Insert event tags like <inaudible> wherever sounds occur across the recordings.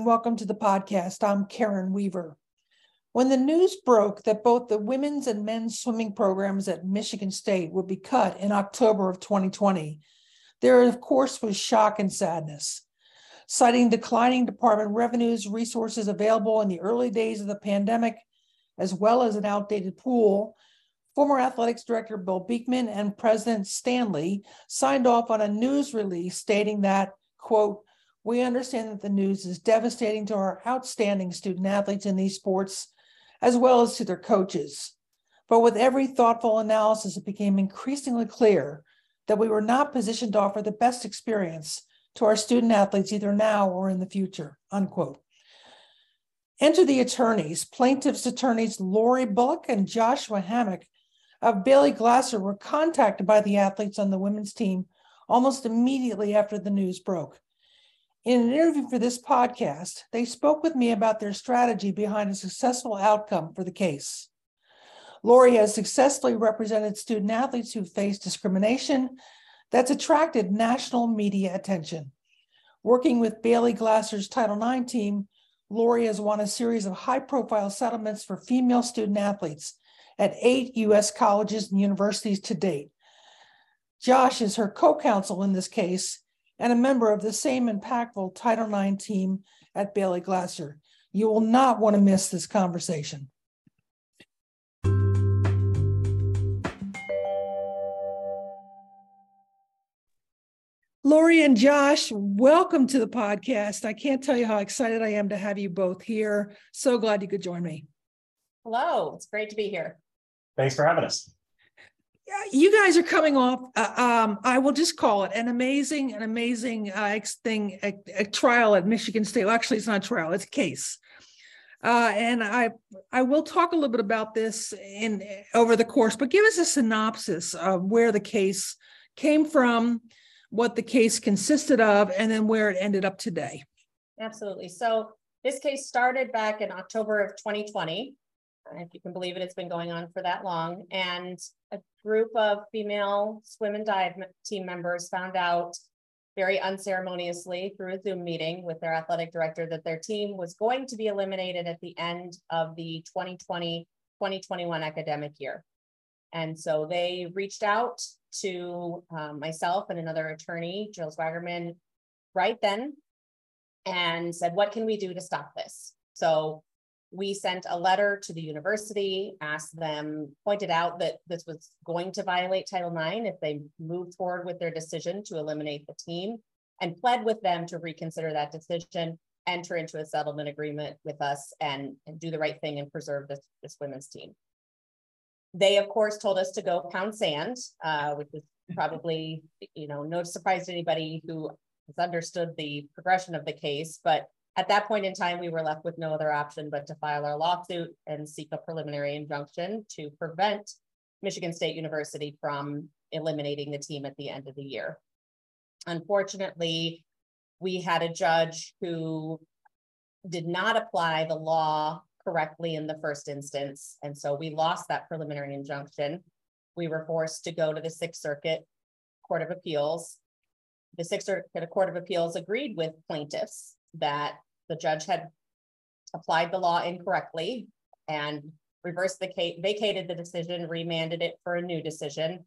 And welcome to the podcast. I'm Karen Weaver. When the news broke that both the women's and men's swimming programs at Michigan State would be cut in October of 2020, there, of course, was shock and sadness. Citing declining department revenues, resources available in the early days of the pandemic, as well as an outdated pool, former athletics director Bill Beekman and President Stanley signed off on a news release stating that, quote, we understand that the news is devastating to our outstanding student athletes in these sports, as well as to their coaches. But with every thoughtful analysis, it became increasingly clear that we were not positioned to offer the best experience to our student athletes either now or in the future, unquote. Enter the attorneys. Plaintiffs' attorneys Lori Bullock and Joshua Hammack of Bailey Glasser were contacted by the athletes on the women's team almost immediately after the news broke. In an interview for this podcast, they spoke with me about their strategy behind a successful outcome for the case. Lori has successfully represented student athletes who face discrimination that's attracted national media attention. Working with Bailey Glasser's Title IX team, Lori has won a series of high profile settlements for female student athletes at eight U.S. colleges and universities to date. Josh is her co counsel in this case and a member of the same impactful Title IX team at Bailey Glasser. You will not want to miss this conversation. Lori and Josh, welcome to the podcast. I can't tell you how excited I am to have you both here. So glad you could join me. Hello, it's great to be here. Thanks for having us you guys are coming off uh, um, i will just call it an amazing an amazing uh, thing a, a, trial at michigan state. Well, actually it's not a trial it's a case. Uh, and i i will talk a little bit about this in over the course but give us a synopsis of where the case came from what the case consisted of and then where it ended up today. Absolutely. So this case started back in october of 2020 if you can believe it, it's been going on for that long. And a group of female swim and dive team members found out very unceremoniously through a Zoom meeting with their athletic director that their team was going to be eliminated at the end of the 2020 2021 academic year. And so they reached out to um, myself and another attorney, Jill Zwagerman, right then and said, What can we do to stop this? So we sent a letter to the university, asked them, pointed out that this was going to violate Title IX if they moved forward with their decision to eliminate the team, and pled with them to reconsider that decision, enter into a settlement agreement with us, and, and do the right thing and preserve this, this women's team. They, of course, told us to go pound sand, uh, which is probably, you know, no surprise to anybody who has understood the progression of the case, but at that point in time, we were left with no other option but to file our lawsuit and seek a preliminary injunction to prevent Michigan State University from eliminating the team at the end of the year. Unfortunately, we had a judge who did not apply the law correctly in the first instance. And so we lost that preliminary injunction. We were forced to go to the Sixth Circuit Court of Appeals. The Sixth Circuit Court of Appeals agreed with plaintiffs that the judge had applied the law incorrectly and reversed the case, vacated the decision, remanded it for a new decision.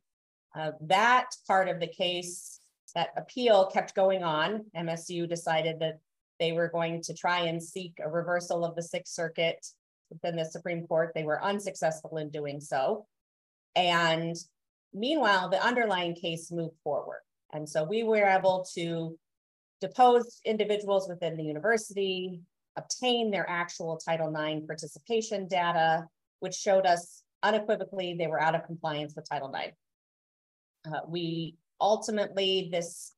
Uh, that part of the case, that appeal kept going on. MSU decided that they were going to try and seek a reversal of the Sixth Circuit within the Supreme Court. They were unsuccessful in doing so. And meanwhile, the underlying case moved forward. And so we were able to depose individuals within the university, obtain their actual Title IX participation data, which showed us unequivocally they were out of compliance with Title IX. Uh, we ultimately this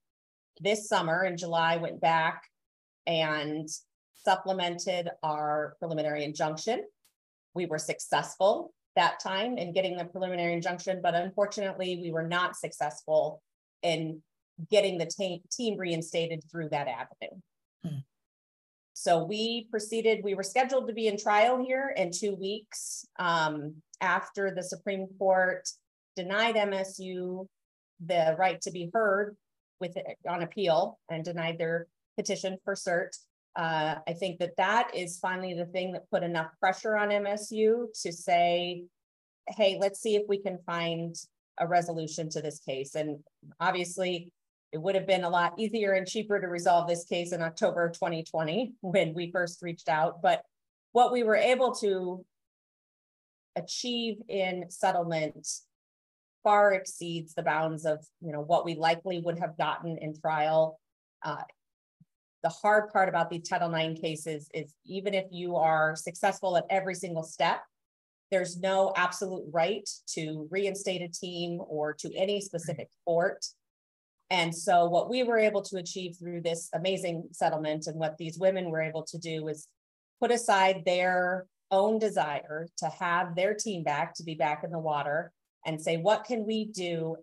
this summer in July went back and supplemented our preliminary injunction. We were successful that time in getting the preliminary injunction, but unfortunately, we were not successful in getting the te- team reinstated through that avenue. Hmm. So we proceeded, we were scheduled to be in trial here in two weeks um, after the Supreme Court denied MSU the right to be heard with on appeal and denied their petition for cert. uh, I think that that is finally the thing that put enough pressure on MSU to say, hey, let's see if we can find a resolution to this case. And obviously, it would have been a lot easier and cheaper to resolve this case in October of 2020 when we first reached out. But what we were able to achieve in settlement far exceeds the bounds of you know what we likely would have gotten in trial. Uh, the hard part about these Title IX cases is even if you are successful at every single step, there's no absolute right to reinstate a team or to any specific sport. And so what we were able to achieve through this amazing settlement and what these women were able to do was put aside their own desire to have their team back, to be back in the water and say, what can we do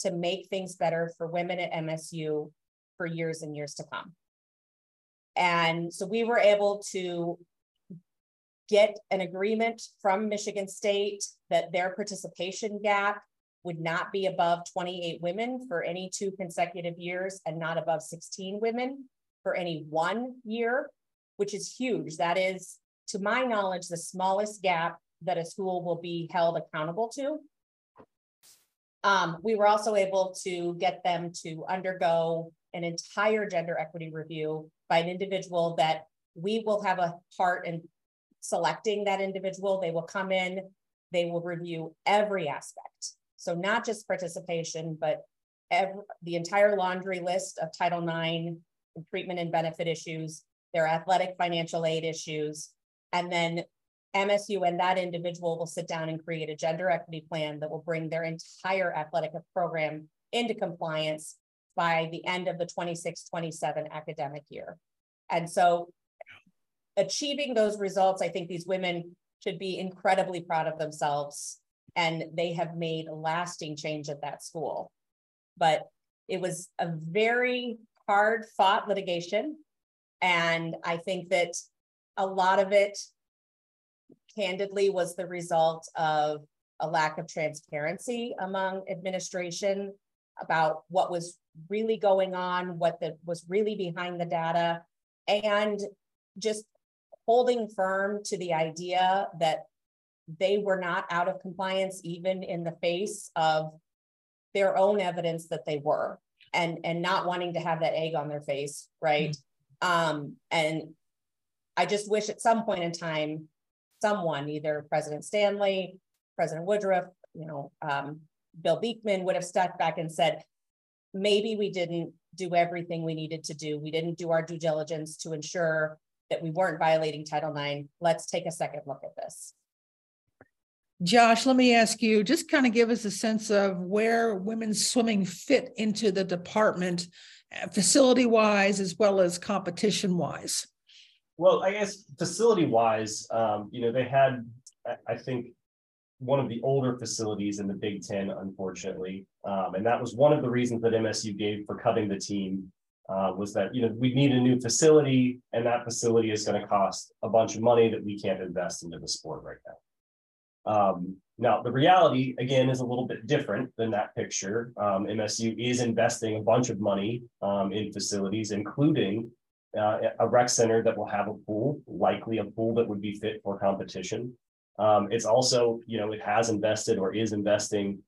to make things better for women at MSU for years and years to come? And so we were able to get an agreement from Michigan State that their participation gap would not be above 28 women for any two consecutive years and not above 16 women for any one year, which is huge. That is, to my knowledge, the smallest gap that a school will be held accountable to. Um, we were also able to get them to undergo an entire gender equity review by an individual that we will have a part in selecting that individual. They will come in, they will review every aspect. So not just participation, but every, the entire laundry list of Title IX treatment and benefit issues, their athletic financial aid issues, and then MSU and that individual will sit down and create a gender equity plan that will bring their entire athletic program into compliance by the end of the 26 27 academic year. And so achieving those results, I think these women should be incredibly proud of themselves and they have made lasting change at that school. But it was a very hard fought litigation. And I think that a lot of it, candidly, was the result of a lack of transparency among administration about what was really going on, what the, was really behind the data, and just holding firm to the idea that they were not out of compliance even in the face of their own evidence that they were and and not wanting to have that egg on their face right mm-hmm. um and i just wish at some point in time someone either president stanley president woodruff you know um, bill beekman would have stepped back and said maybe we didn't do everything we needed to do we didn't do our due diligence to ensure that we weren't violating Title IX. Let's take a second look at this. Josh, let me ask you, just kind of give us a sense of where women's swimming fit into the department, uh, facility wise, as well as competition wise. Well, I guess facility wise, um, you know, they had, I think, one of the older facilities in the Big Ten, unfortunately. Um, and that was one of the reasons that MSU gave for cutting the team uh, was that you know we need a new facility, and that facility is going to cost a bunch of money that we can't invest into the sport right now. Um, now, the reality again is a little bit different than that picture. Um, MSU is investing a bunch of money um, in facilities, including uh, a rec center that will have a pool, likely a pool that would be fit for competition. Um, it's also, you know, it has invested or is investing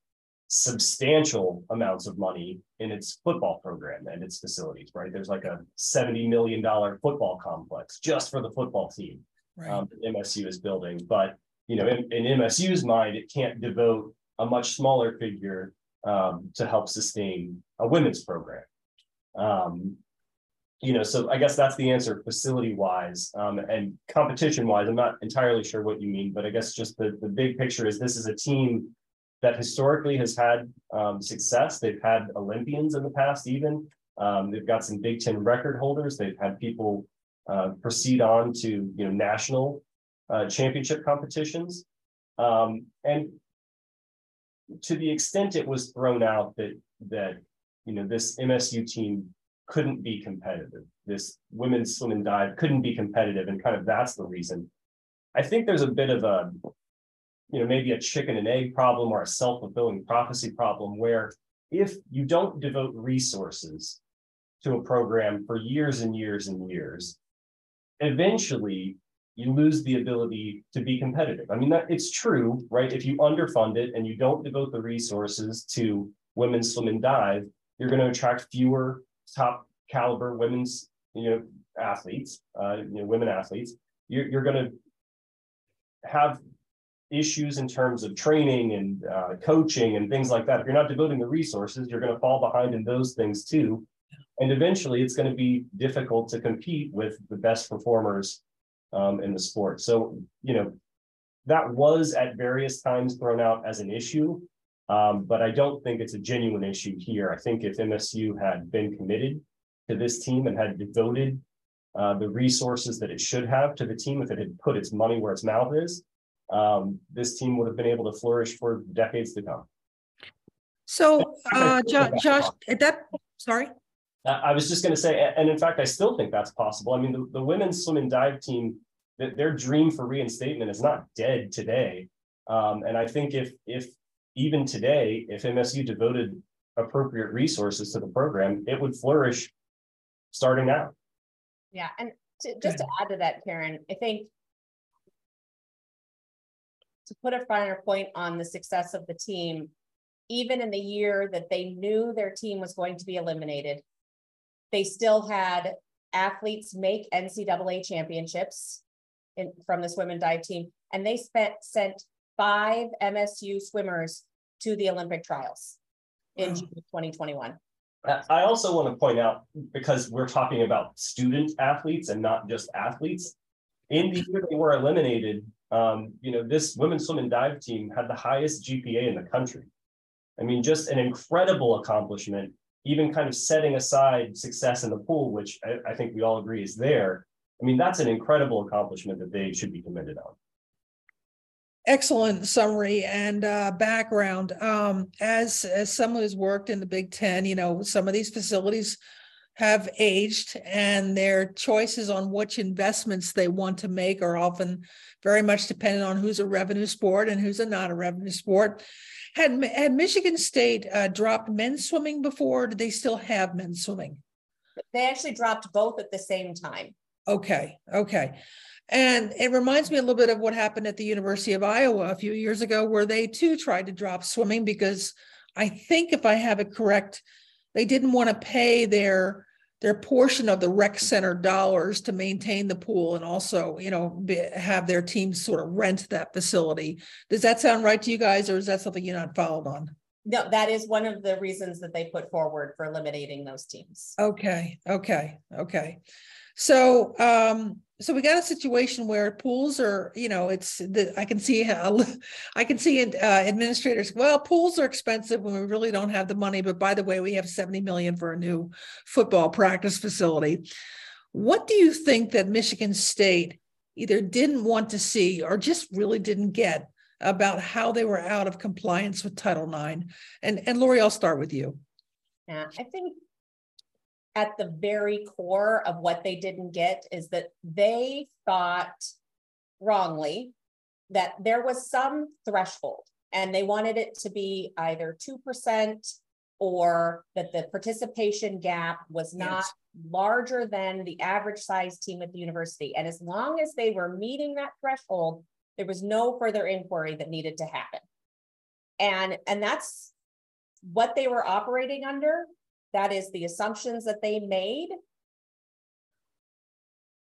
substantial amounts of money in its football program and its facilities, right? There's like a $70 million football complex just for the football team right. um, that MSU is building. But, you know, in, in, MSU's mind, it can't devote a much smaller figure um, to help sustain a women's program. Um, you know, so I guess that's the answer facility wise um, and competition wise. I'm not entirely sure what you mean, but I guess just the, the big picture is this is a team that historically has had um, success. They've had Olympians in the past, even. Um, they've got some Big Ten record holders. They've had people uh, proceed on to you know national uh, championship competitions, um, and to the extent it was thrown out that that you know this MSU team couldn't be competitive. This women's swim and dive couldn't be competitive, and kind of that's the reason. I think there's a bit of a you know, maybe a chicken and egg problem or a self-fulfilling prophecy problem where if you don't devote resources to a program for years and years and years, eventually you lose the ability to be competitive. I mean, that it's true, right? If you underfund it and you don't devote the resources to women's swim and dive, you're going to attract fewer top caliber women's, you know, athletes, uh, you know, women athletes. You're, you're going to have issues in terms of training and uh, coaching and things like that. If you're not devoting the resources, you're going to fall behind in those things too. And eventually it's going to be difficult to compete with the best performers um, in the sport. So, you know, that was at various times thrown out as an issue, um, but I don't think it's a genuine issue here. I think if MSU had been committed to this team and had devoted uh, the resources that it should have to the team, if it had put its money where its mouth is, um, this team would have been able to flourish for decades to come. So, uh, Josh, Josh, that, sorry? I was just going to say, and in fact, I still think that's possible. I mean, the, the women's swim and dive team, their dream for reinstatement is not dead today. Um, and I think if if even today, if MSU devoted appropriate resources to the program, it would flourish starting now. Yeah, and to, just to add to that, Karen, I think to put a finer point on the success of the team, even in the year that they knew their team was going to be eliminated, they still had athletes make NCAA championships in, from this women dive team, and they spent sent five MSU swimmers to the Olympic trials in June 2021. I also want to point out because we're talking about student athletes and not just athletes. In the year they were eliminated, um, you know, this women's swim and dive team had the highest GPA in the country. I mean, just an incredible accomplishment even kind of setting aside success in the pool, which I, I, think we all agree is there. I mean, that's an incredible accomplishment that they should be commended on. Excellent summary and uh, background. Um, as as someone who's worked in the Big Ten, you know, some of these facilities have aged, and their choices on which investments they want to make are often very much dependent on who's a revenue sport and who's a not a revenue sport. Had had Michigan State uh, dropped men's swimming before? did they still have men's swimming? They actually dropped both at the same time. Okay, okay. And it reminds me a little bit of what happened at the University of Iowa a few years ago, where they too tried to drop swimming because I think, if I have it correct, they didn't want to pay their their portion of the rec center dollars to maintain the pool and also you know be, have their teams sort of rent that facility. Does that sound right to you guys or is that something you're not followed on? No that is one of the reasons that they put forward for eliminating those teams. Okay okay okay. So um so we got a situation where pools are, you know, it's the I can see how <laughs> I can see uh, administrators. Well, pools are expensive when we really don't have the money. But by the way, we have seventy million for a new football practice facility. What do you think that Michigan State either didn't want to see or just really didn't get about how they were out of compliance with Title IX? And and Lori, I'll start with you. Yeah, I think at the very core of what they didn't get is that they thought wrongly that there was some threshold and they wanted it to be either 2% or that the participation gap was not larger than the average size team at the university. And as long as they were meeting that threshold, there was no further inquiry that needed to happen. And, and that's what they were operating under that is the assumptions that they made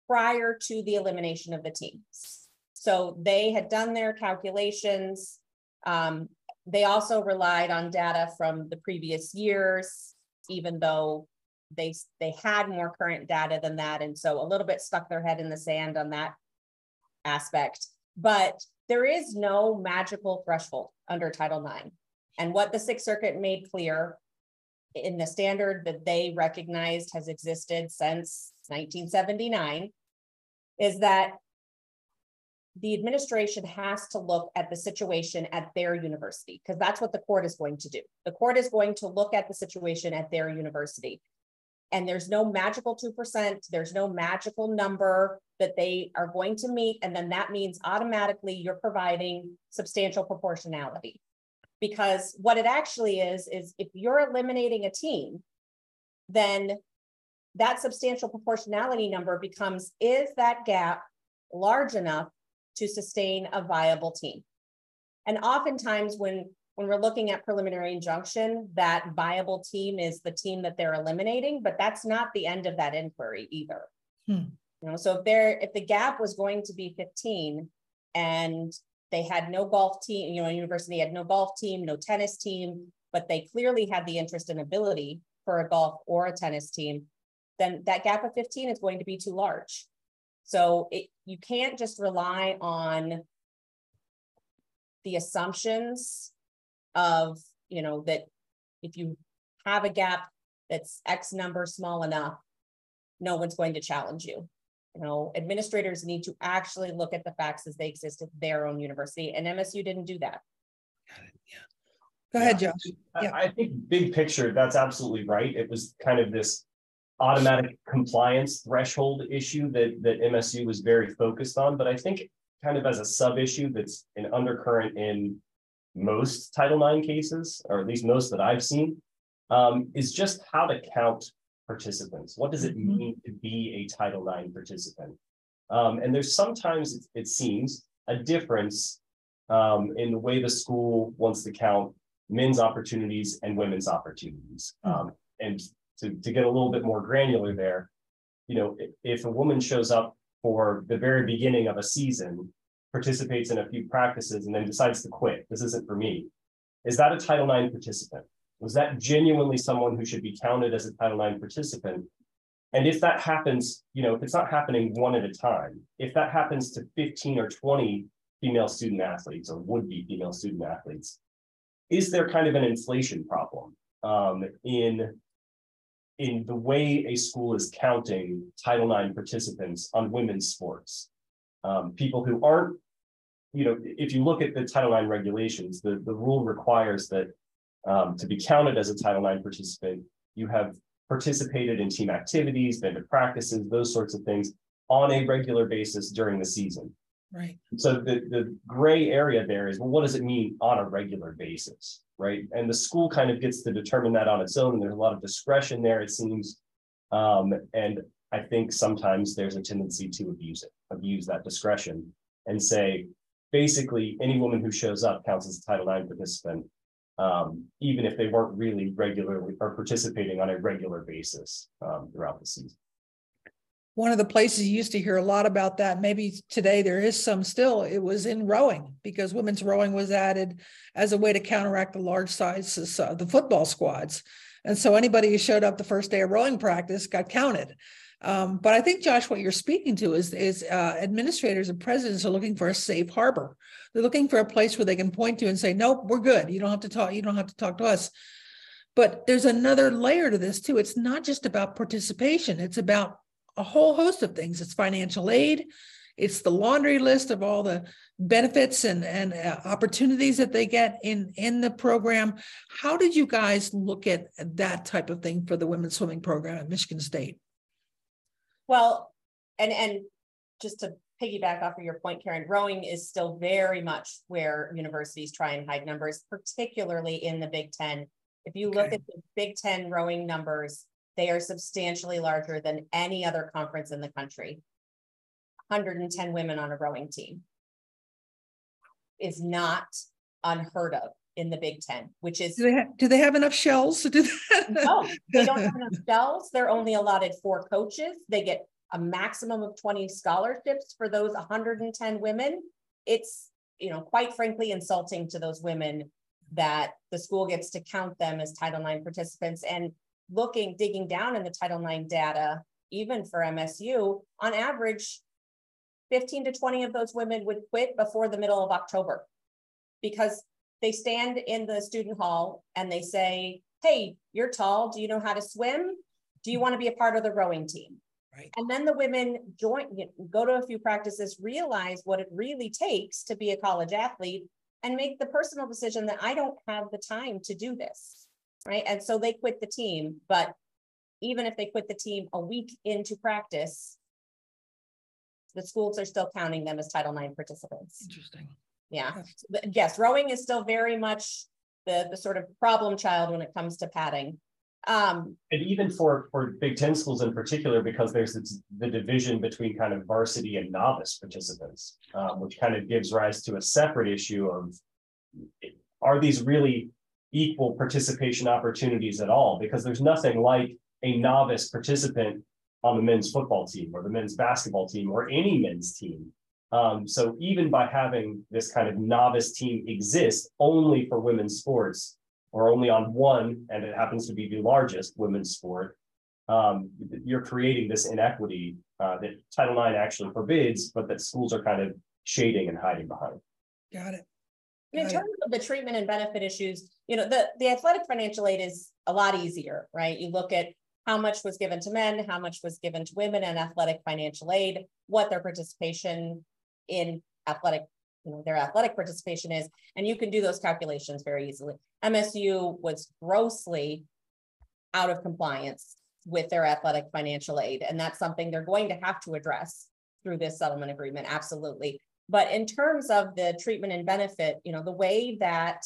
prior to the elimination of the teams. So they had done their calculations. Um, they also relied on data from the previous years, even though they, they had more current data than that. And so a little bit stuck their head in the sand on that aspect. But there is no magical threshold under Title IX. And what the Sixth Circuit made clear in the standard that they recognized has existed since 1979 is that the administration has to look at the situation at their university because that's what the court is going to do. The court is going to look at the situation at their university. And there's no magical 2%, there's no magical number that they are going to meet. And then that means automatically you're providing substantial proportionality because what it actually is is if you're eliminating a team then that substantial proportionality number becomes, is that gap large enough to sustain a viable team? And oftentimes when, when we're looking at preliminary injunction, that viable team is the team that they're eliminating, but that's not the end of that inquiry either. Hmm. You know, so if there, if the gap was going to be 15 and they had no golf team, you know, university had no golf team, no tennis team, but they clearly had the interest and ability for a golf or a tennis team, then that gap of 15 is going to be too large. So it, you can't just rely on the assumptions of, you know, that if you have a gap that's X number small enough, no one's going to challenge you. You know, administrators need to actually look at the facts as they exist at their own university, and MSU didn't do that. Go ahead, Josh. I, I think big picture, that's absolutely right. It was kind of this automatic compliance threshold issue that, that MSU was very focused on, but I think kind of as a sub issue that's an undercurrent in most Title IX cases, or at least most that I've seen, um, is just how to count participants. What does it Mhm. mean to be a Title IX participant? Um, and there's sometimes, it, it seems, a difference um, in the way the school wants to count men's opportunities and women's opportunities. Hmm. Um, and to, to get a little bit more granular there, you know, if, if a woman shows up for the very beginning of a season, participates in a few practices, and then decides to quit, this isn't for me, is that a Title IX participant? Was that genuinely someone who should be counted as a Title IX participant? And if that happens, you know, if it's not happening one at a time, if that happens to 15 or 20 female student athletes or would-be female student athletes, is there kind of an inflation problem um, in in the way a school is counting Title IX participants on women's sports? Um, people who aren't, you know, if you look at the Title IX regulations, the, the rule requires that um, to be counted as a Title IX participant, you have participated in team activities, been to practices, those sorts of things on a regular basis during the season. Right. So the, the gray area there is, well, what does it mean on a regular basis, right? And the school kind of gets to determine that on its own, and there's a lot of discretion there, it seems. Um, and I think sometimes there's a tendency to abuse it, abuse that discretion and say, basically, any woman who shows up counts as a Title IX participant, um, even if they weren't really regularly or participating on a regular basis um, throughout the season. One of the places you used to hear a lot about that, maybe today there is some still, it was in rowing because women's rowing was added as a way to counteract the large sizes, uh, the football squads. And so anybody who showed up the first day of rowing practice got counted. Um, but I think, Josh, what you're speaking to is, is uh, administrators and presidents are looking for a safe harbor. They're looking for a place where they can point to and say, nope, we're good. You don't have to talk, you don't have to talk to us. But there's another layer to this too. It's not just about participation, it's about a whole host of things. It's financial aid, it's the laundry list of all the benefits and, and uh, opportunities that they get in, in the program. How did you guys look at that type of thing for the women's swimming program at Michigan State? Well, and and just to piggyback off of your point, Karen, rowing is still very much where universities try and hide numbers, particularly in the Big Ten. If you look Okay. at the Big Ten rowing numbers, they are substantially larger than any other conference in the country. 110 women on a rowing team is not unheard of in the Big Ten, which is Do they, have, do they have enough shells to do that? <laughs> no, they don't have <laughs> enough shells. They're only allotted four coaches. They get a maximum of twenty scholarships for those hundred and ten women. It's, you know, quite frankly insulting to those women that the school gets to count them as Title IX participants and looking, digging down in the Title IX data, even for MSU, on average, fifteen to twenty of those women would quit before the middle of October. Because they stand in the student hall and they say, hey, you're tall. Do you know how to swim? Do you want to be a part of the rowing team? Right. And then the women join, go to a few practices, realize what it really takes to be a college athlete and make the personal decision that I don't have the time to do this. Right. And so they quit the team. But even if they quit the team a week into practice, the schools are still counting them as Title IX participants. Interesting. Yeah, Yes. Yes, rowing is still very much the, the sort of problem child when it comes to padding. Um, And even for, for Big Ten schools in particular, because there's this- the division between kind of varsity and novice participants, um, which kind of gives rise to a separate issue of. Are these really equal participation opportunities at all? Because there's nothing like a novice participant on the men's football team or the men's basketball team or any men's team. Um, so even by having this kind of novice team exist only for women's sports, or only on one, and it happens to be the largest women's sport, um, you're creating this inequity uh, that Title IX actually forbids, but that schools are kind of shading and hiding behind. Got it. in Right. terms of the treatment and benefit issues, you know, the, the athletic financial aid is a lot easier, right? You look at how much was given to men, how much was given to women and athletic financial aid, what their participation in athletic, you know, their athletic participation is, and you can do those calculations very easily. MSU was grossly out of compliance with their athletic financial aid, and that's something they're going to have to address through this settlement agreement, absolutely. But in terms of the treatment and benefit, you know, the way that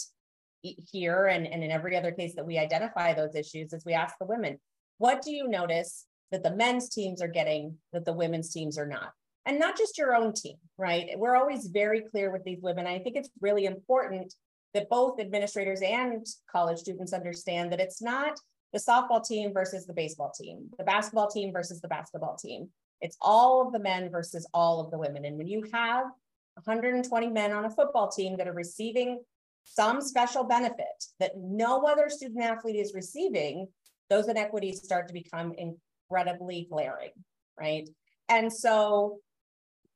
here and, and in every other case that we identify those issues is we ask the women, what do you notice that the men's teams are getting that the women's teams are not? And not just your own team, right? We're always very clear with these women. I think it's really important that both administrators and college students understand that it's not the softball team versus the baseball team, the basketball team versus the basketball team. It's all of the men versus all of the women. And when you have 120 men on a football team that are receiving some special benefit that no other student athlete is receiving, those inequities start to become incredibly glaring, right? And so,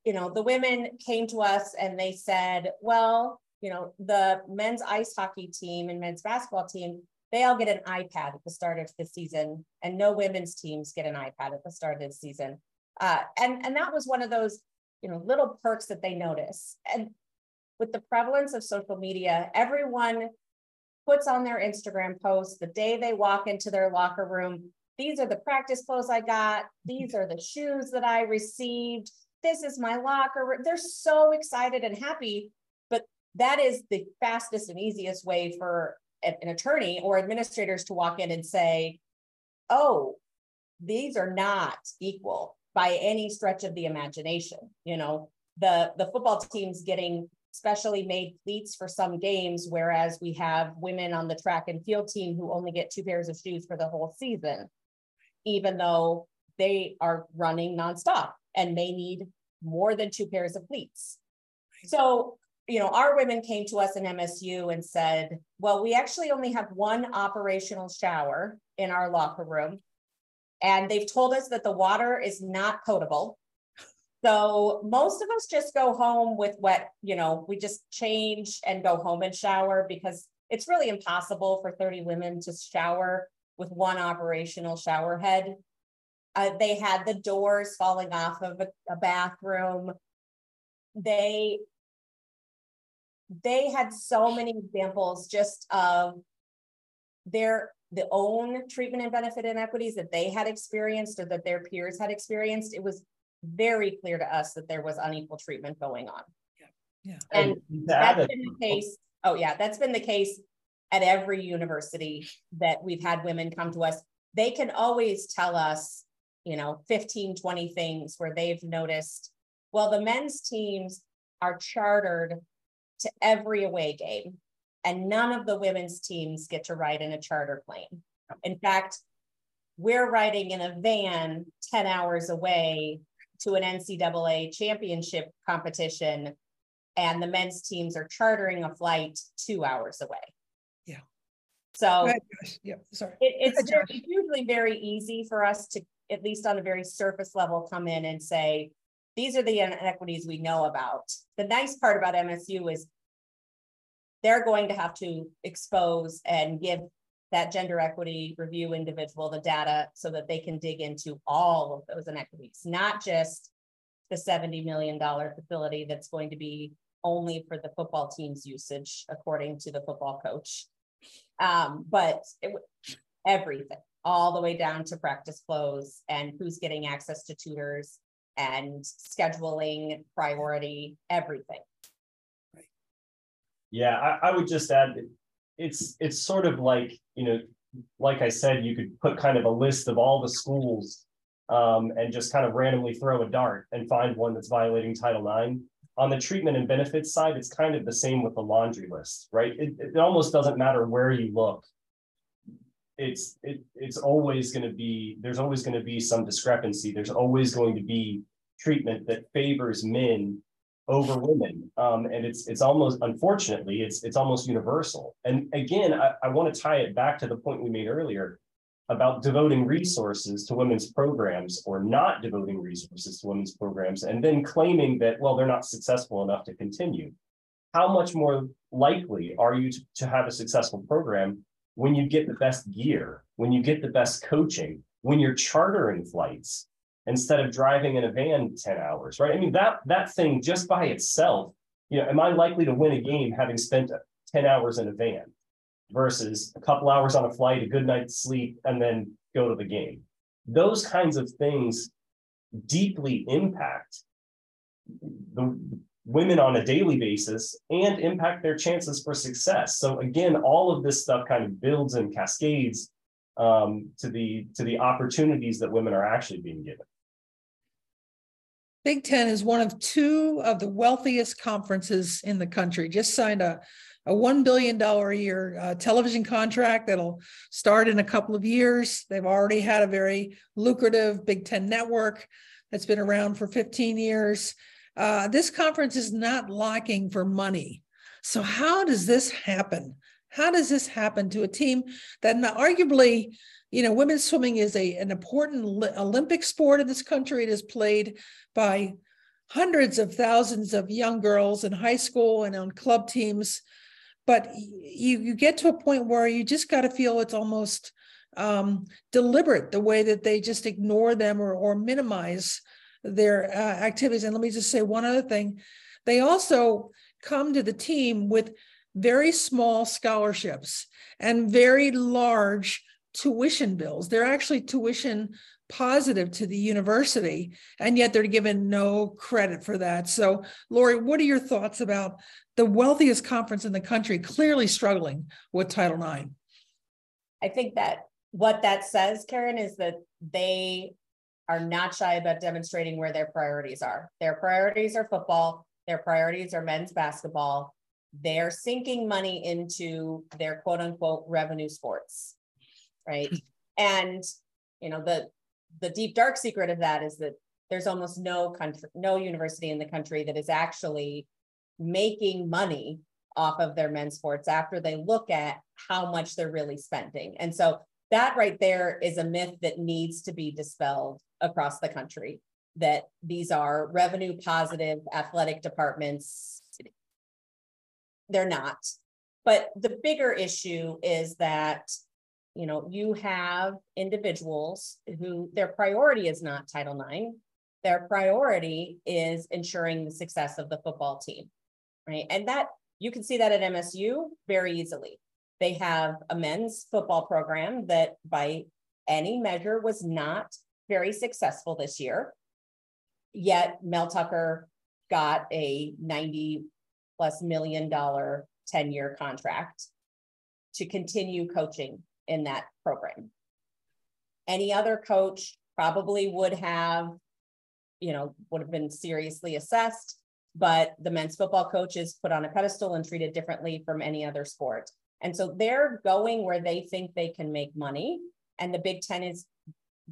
you know, the women came to us and they said, well, you know, the men's ice hockey team and men's basketball team, they all get an iPad at the start of the season, and no women's teams get an iPad at the start of the season. Uh, and and that was one of those, you know, little perks that they notice. And with the prevalence of social media, everyone puts on their Instagram posts the day they walk into their locker room. These are the practice clothes I got. These are the shoes that I received. This is my locker. They're so excited and happy, but that is the fastest and easiest way for an an attorney or administrators to walk in and say, oh, these are not equal by any stretch of the imagination. You know, the, the football team's getting specially made cleats for some games, whereas we have women on the track and field team who only get two pairs of shoes for the whole season, even though they are running nonstop and may need more than two pairs of cleats. So, you know, our women came to us in MSU and said, well, we actually only have one operational shower in our locker room. And they've told us that the water is not potable. So most of us just go home with wet, you know, we just change and go home and shower because it's really impossible for 30 women to shower with one operational shower head. Uh, they had the doors falling off of a, a bathroom. They they had so many examples just of their the own treatment and benefit inequities that they had experienced or that their peers had experienced. It was very clear to us that there was unequal treatment going on. Yeah. yeah. And to add that's a- been the case. Oh, yeah, that's been the case at every university that we've had women come to us. They can always tell us, you know, 15, 20 things where they've noticed, well, the men's teams are chartered to every away game, and none of the women's teams get to ride in a charter plane. In fact, we're riding in a van 10 hours away to an NCAA championship competition and the men's teams are chartering a flight two hours away. Yeah. So ahead. Yep, sorry. it, it's ahead, very- usually very easy for us to, at least on a very surface level, come in and say, these are the inequities we know about. The nice part about MSU is they're going to have to expose and give that gender equity review individual the data so that they can dig into all of those inequities, not just the $70 million facility that's going to be only for the football team's usage, according to the football coach. Um, but it, everything, all the way down to practice clothes and who's getting access to tutors and scheduling priority, everything. Yeah, I, I would just add, it's, it's sort of like, you know, like I said, you could put kind of a list of all the schools um, and just kind of randomly throw a dart and find one that's violating Title IX. On the treatment and benefits side, it's kind of the same with the laundry list, right? It, it almost doesn't matter where you look. It's it, it's always going to be there's always going to be some discrepancy. There's always going to be treatment that favors men over women. Um, and it's it's almost unfortunately it's it's almost universal. And again, I, I want to tie it back to the point we made earlier about devoting resources to women's programs or not devoting resources to women's programs and then claiming that well they're not successful enough to continue. How much more likely are you to, to have a successful program when you get the best gear, when you get the best coaching, when you're chartering flights, instead of driving in a van 10 hours, right? I mean, that that thing just by itself, you know, am I likely to win a game having spent 10 hours in a van versus a couple hours on a flight, a good night's sleep, and then go to the game? Those kinds of things deeply impact the women on a daily basis and impact their chances for success. So again, all of this stuff kind of builds and cascades um, to the to the opportunities that women are actually being given. Big Ten is one of two of the wealthiest conferences in the country. Just signed a, a $1 billion a year uh, television contract that'll start in a couple of years. They've already had a very lucrative Big Ten network that's been around for 15 years. Uh, this conference is not lacking for money. So, how does this happen? How does this happen to a team that arguably you know, women's swimming is a an important Olympic sport in this country. It is played by hundreds of thousands of young girls in high school and on club teams. But you you get to a point where you just got to feel it's almost um, deliberate the way that they just ignore them or or minimize their uh, activities. And let me just say one other thing: they also come to the team with very small scholarships and very large tuition bills. They're actually tuition positive to the university, and yet they're given no credit for that. So, Lori, what are your thoughts about the wealthiest conference in the country clearly struggling with Title IX? I think that what that says, Karen, is that they are not shy about demonstrating where their priorities are. Their priorities are football, their priorities are men's basketball. They're sinking money into their quote unquote revenue sports right? <laughs> and you know the the deep dark secret of that is that there's almost no country, no university in the country that is actually making money off of their men's sports after they look at how much they're really spending. And so that right there is a myth that needs to be dispelled across the country that these are revenue positive athletic departments. They're not. But the bigger issue is that you know, you have individuals who their priority is not Title IX. Their priority is ensuring the success of the football team, right? And that you can see that at MSU very easily. They have a men's football program that, by any measure, was not very successful this year. Yet Mel Tucker got a 90 plus million dollar 10 year contract to continue coaching in that program. Any other coach probably would have, you know, would have been seriously assessed, but the men's football coach is put on a pedestal and treated differently from any other sport. And so they're going where they think they can make money. And the Big Ten is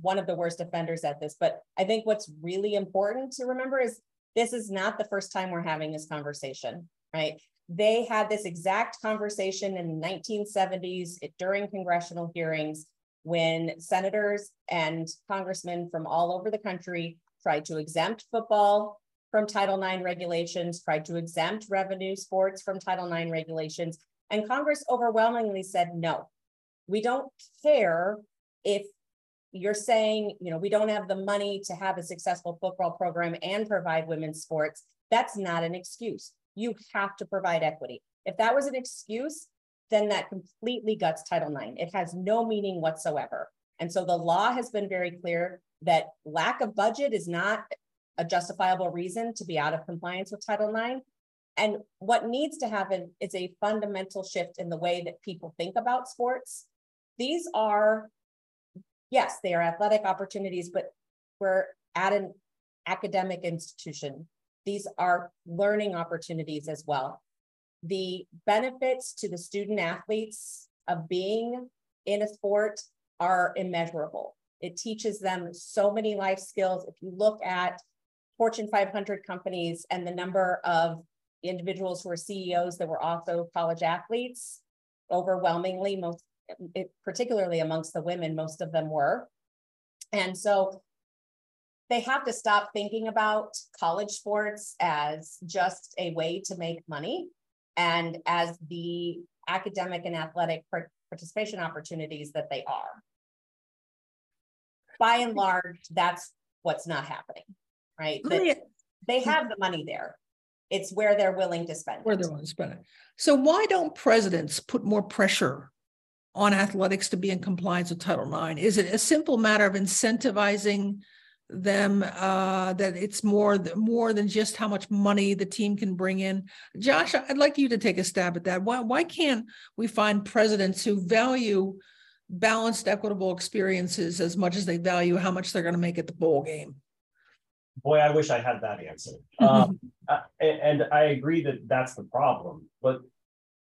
one of the worst offenders at this. But I think what's really important to remember is this is not the first time we're having this conversation, right? They had this exact conversation in the 1970s during congressional hearings when senators and congressmen from all over the country tried to exempt football from Title IX regulations, tried to exempt revenue sports from Title IX regulations. And Congress overwhelmingly said, no, we don't care if you're saying, you know, we don't have the money to have a successful football program and provide women's sports. That's not an excuse you have to provide equity. If that was an excuse, then that completely guts Title IX. It has no meaning whatsoever. And so the law has been very clear that lack of budget is not a justifiable reason to be out of compliance with Title IX. And what needs to happen is a fundamental shift in the way that people think about sports these are, yes, they are athletic opportunities, but we're at an academic institution. These are learning opportunities as well. The benefits to the student athletes of being in a sport are immeasurable. It teaches them so many life skills. If you look at Fortune 500 companies and the number of individuals who are CEOs that were also college athletes, overwhelmingly, most it, particularly amongst the women, most of them were. And so they have to stop thinking about college sports as just a way to make money and as the academic and athletic participation opportunities that they are. By and large, that's what's not happening, right? That they have the money there. It's where they're willing to spend. Where they're willing to spend it. So why don't presidents put more pressure on athletics to be in compliance with Title IX? Is it a simple matter of incentivizing them uh, that it's more more than just how much money the team can bring in? Josh, I'd like you to take a stab at that. Why why can't we find presidents who value balanced, equitable experiences as much as they value how much they're going to make at the bowl game? Boy, I wish I had that answer. <laughs> um, uh, and, and I agree that that's the problem, but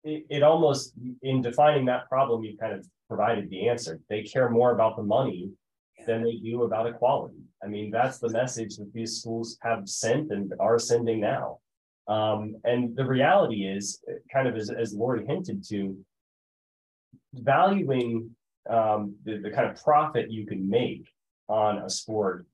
it, it almost in defining that problem, you kind of provided the answer. They care more about the money than they do about equality. I mean, that's the message that these schools have sent and are sending now. Um, and the reality is, kind of as, as Lori hinted to, valuing um, the, the kind of profit you can make on a sport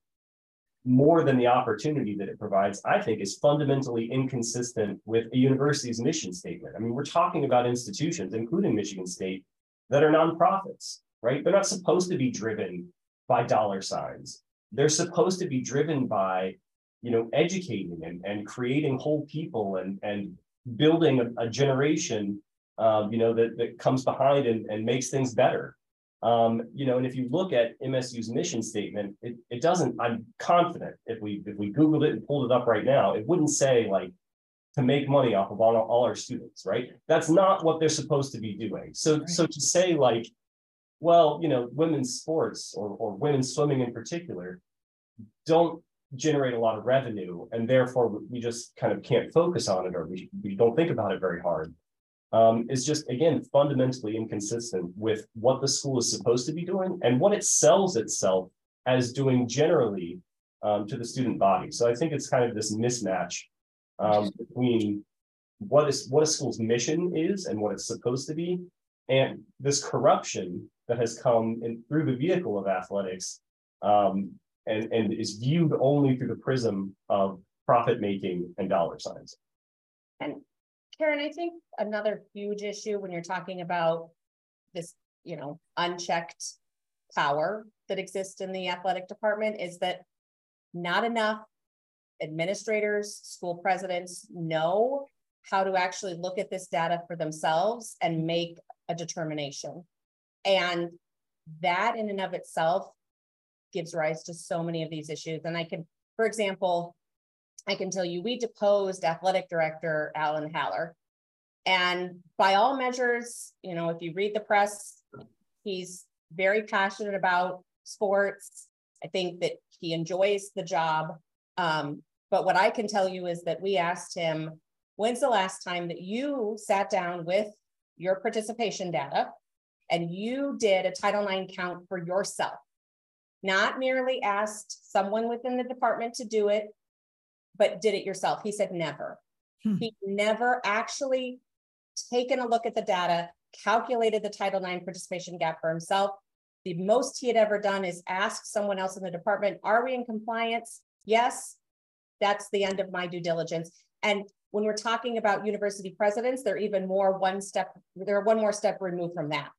more than the opportunity that it provides, I think is fundamentally inconsistent with a university's mission statement. I mean, we're talking about institutions, including Michigan State, that are nonprofits, right? They're not supposed to be driven by dollar signs. They're supposed to be driven by, you know, educating and, and creating whole people and, and building a, a generation, uh, you know, that, that comes behind and, and makes things better. Um, you know, and if you look at MSU's mission statement, it, it doesn't, I'm confident if we if we Googled it and pulled it up right now, it wouldn't say like to make money off of all, all our students, right? That's not what they're supposed to be doing. So, right. so to say like, well, you know, women's sports or, or women's swimming in particular don't generate a lot of revenue and therefore we just kind of can't focus on it or we, we don't think about it very hard um, is just, again, fundamentally inconsistent with what the school is supposed to be doing and what it sells itself as doing generally um, to the student body. So I think it's kind of this mismatch um, between what is what a school's mission is and what it's supposed to be, and this corruption that has come in through the vehicle of athletics um, and, and is viewed only through the prism of profit making and dollar signs. And Karen, I think another huge issue when you're talking about this, you know, unchecked power that exists in the athletic department is that not enough administrators, school presidents know how to actually look at this data for themselves and make a determination. And that in and of itself gives rise to so many of these issues. And I can, for example, I can tell you we deposed athletic director Alan Haller. And by all measures, you know, if you read the press, he's very passionate about sports. I think that he enjoys the job. Um, but what I can tell you is that we asked him, when's the last time that you sat down with your participation data and you did a Title IX count for yourself? Not merely asked someone within the department to do it, but did it yourself? He said never. Hmm. He never actually taken a look at the data, calculated the Title IX participation gap for himself. The most he had ever done is ask someone else in the department, are we in compliance? Yes, that's the end of my due diligence. And when we're talking about university presidents, they're even more one step, they're one more step removed from that.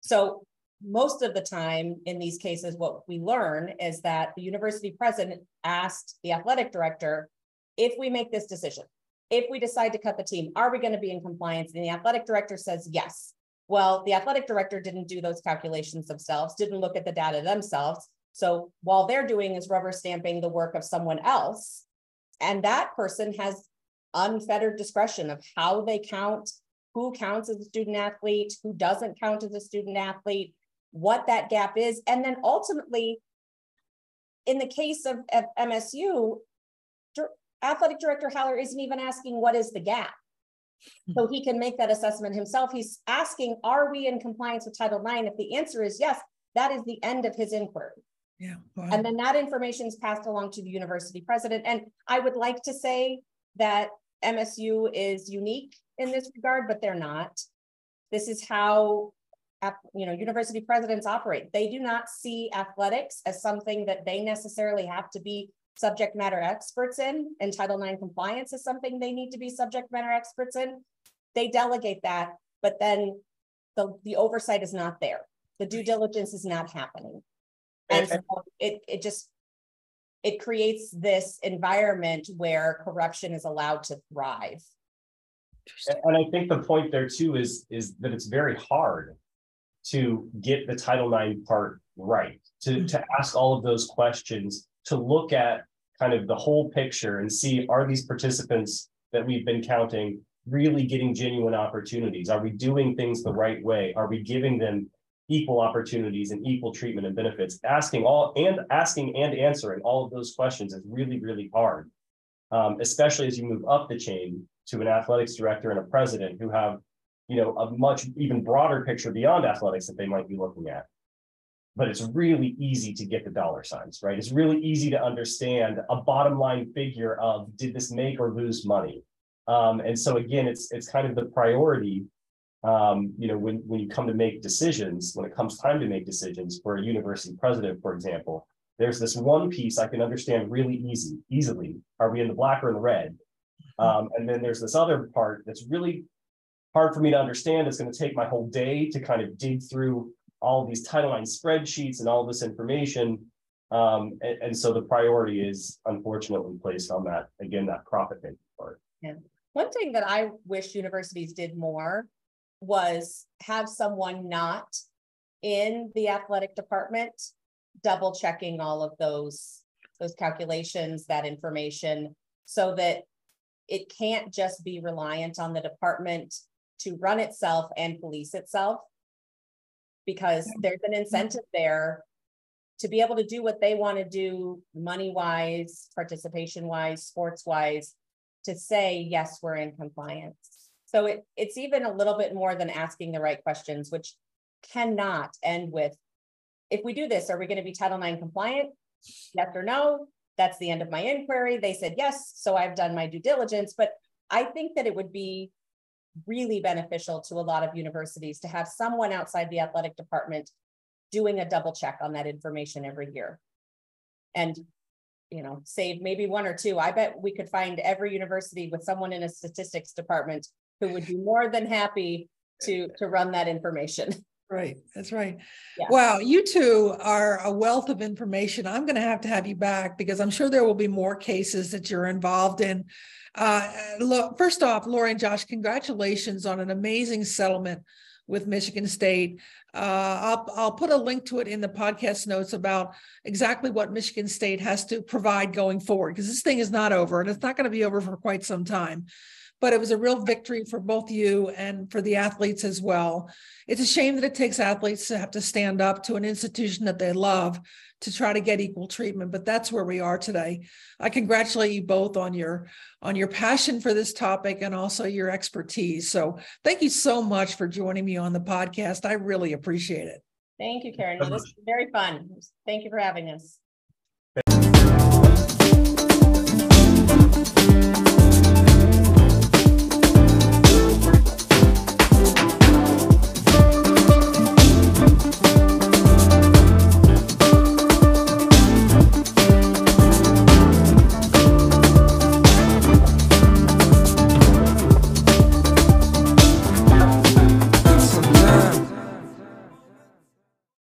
So most of the time in these cases, what we learn is that the university president asked the athletic director, if we make this decision, if we decide to cut the team, are we going to be in compliance? And the athletic director says yes. Well, the athletic director didn't do those calculations themselves, didn't look at the data themselves. So while they're doing is rubber stamping the work of someone else, and that person has unfettered discretion of how they count, who counts as a student athlete, who doesn't count as a student athlete, what that gap is, and then ultimately, in the case of, of MSU, athletic director Haller isn't even asking what is the gap. Hmm. So he can make that assessment himself. He's asking, are we in compliance with Title IX? If the answer is yes, that is the end of his inquiry. Yeah. Wow. And then that information is passed along to the university president. And I would like to say that MSU is unique in this regard, but they're not. This is how you know university presidents operate. They do not see athletics as something that they necessarily have to be subject matter experts in, and Title IX compliance is something they need to be subject matter experts in. They delegate that, but then the, the oversight is not there. The due diligence is not happening. And so it, it just, it creates this environment where corruption is allowed to thrive. And I think the point there too is, is that it's very hard to get the Title IX part right, to, to ask all of those questions to look at kind of the whole picture and see are these participants that we've been counting really getting genuine opportunities? Are we doing things the right way? Are we giving them equal opportunities and equal treatment and benefits? Asking all and asking and answering all of those questions is really, really hard, um, especially as you move up the chain to an athletics director and a president who have, you know, a much even broader picture beyond athletics that they might be looking at but it's really easy to get the dollar signs, right? It's really easy to understand a bottom line figure of did this make or lose money? Um, and so again, it's it's kind of the priority. Um, you know, when when you come to make decisions, when it comes time to make decisions for a university president, for example, there's this one piece I can understand really easy, easily. Are we in the black or in the red? Um, and then there's this other part that's really hard for me to understand. It's going to take my whole day to kind of dig through all these Title IX spreadsheets and all this information. Um, and, and, so the priority is unfortunately placed on that, again, that profit making part. Yeah. One thing that I wish universities did more was have someone not in the athletic department double checking all of those those calculations that information so that it can't just be reliant on the department to run itself and police itself because there's an incentive there to be able to do what they want to do money wise, participation wise, sports wise, to say, yes, we're in compliance. So it, it's even a little bit more than asking the right questions, which cannot end with, if we do this, are we going to be Title IX compliant? Yes or no? That's the end of my inquiry. They said yes, so I've done my due diligence. But I think that it would be really beneficial to a lot of universities to have someone outside the athletic department doing a double check on that information every year. And, you know, save maybe one or two. I bet we could find every university with someone in a statistics department who would be more than happy to, to run that information. Right. That's right. Yeah. Wow. You two are a wealth of information. I'm going to have to have you back because I'm sure there will be more cases that you're involved in. Uh, first off, Lori and Josh, congratulations on an amazing settlement with Michigan State. Uh, I'll, I'll put a link to it in the podcast notes about exactly what Michigan State has to provide going forward because this thing is not over and it's not going to be over for quite some time but it was a real victory for both you and for the athletes as well. It's a shame that it takes athletes to have to stand up to an institution that they love to try to get equal treatment, but that's where we are today. I congratulate you both on your on your passion for this topic and also your expertise. So, thank you so much for joining me on the podcast. I really appreciate it. Thank you, Karen. No, this is very fun. Thank you for having us.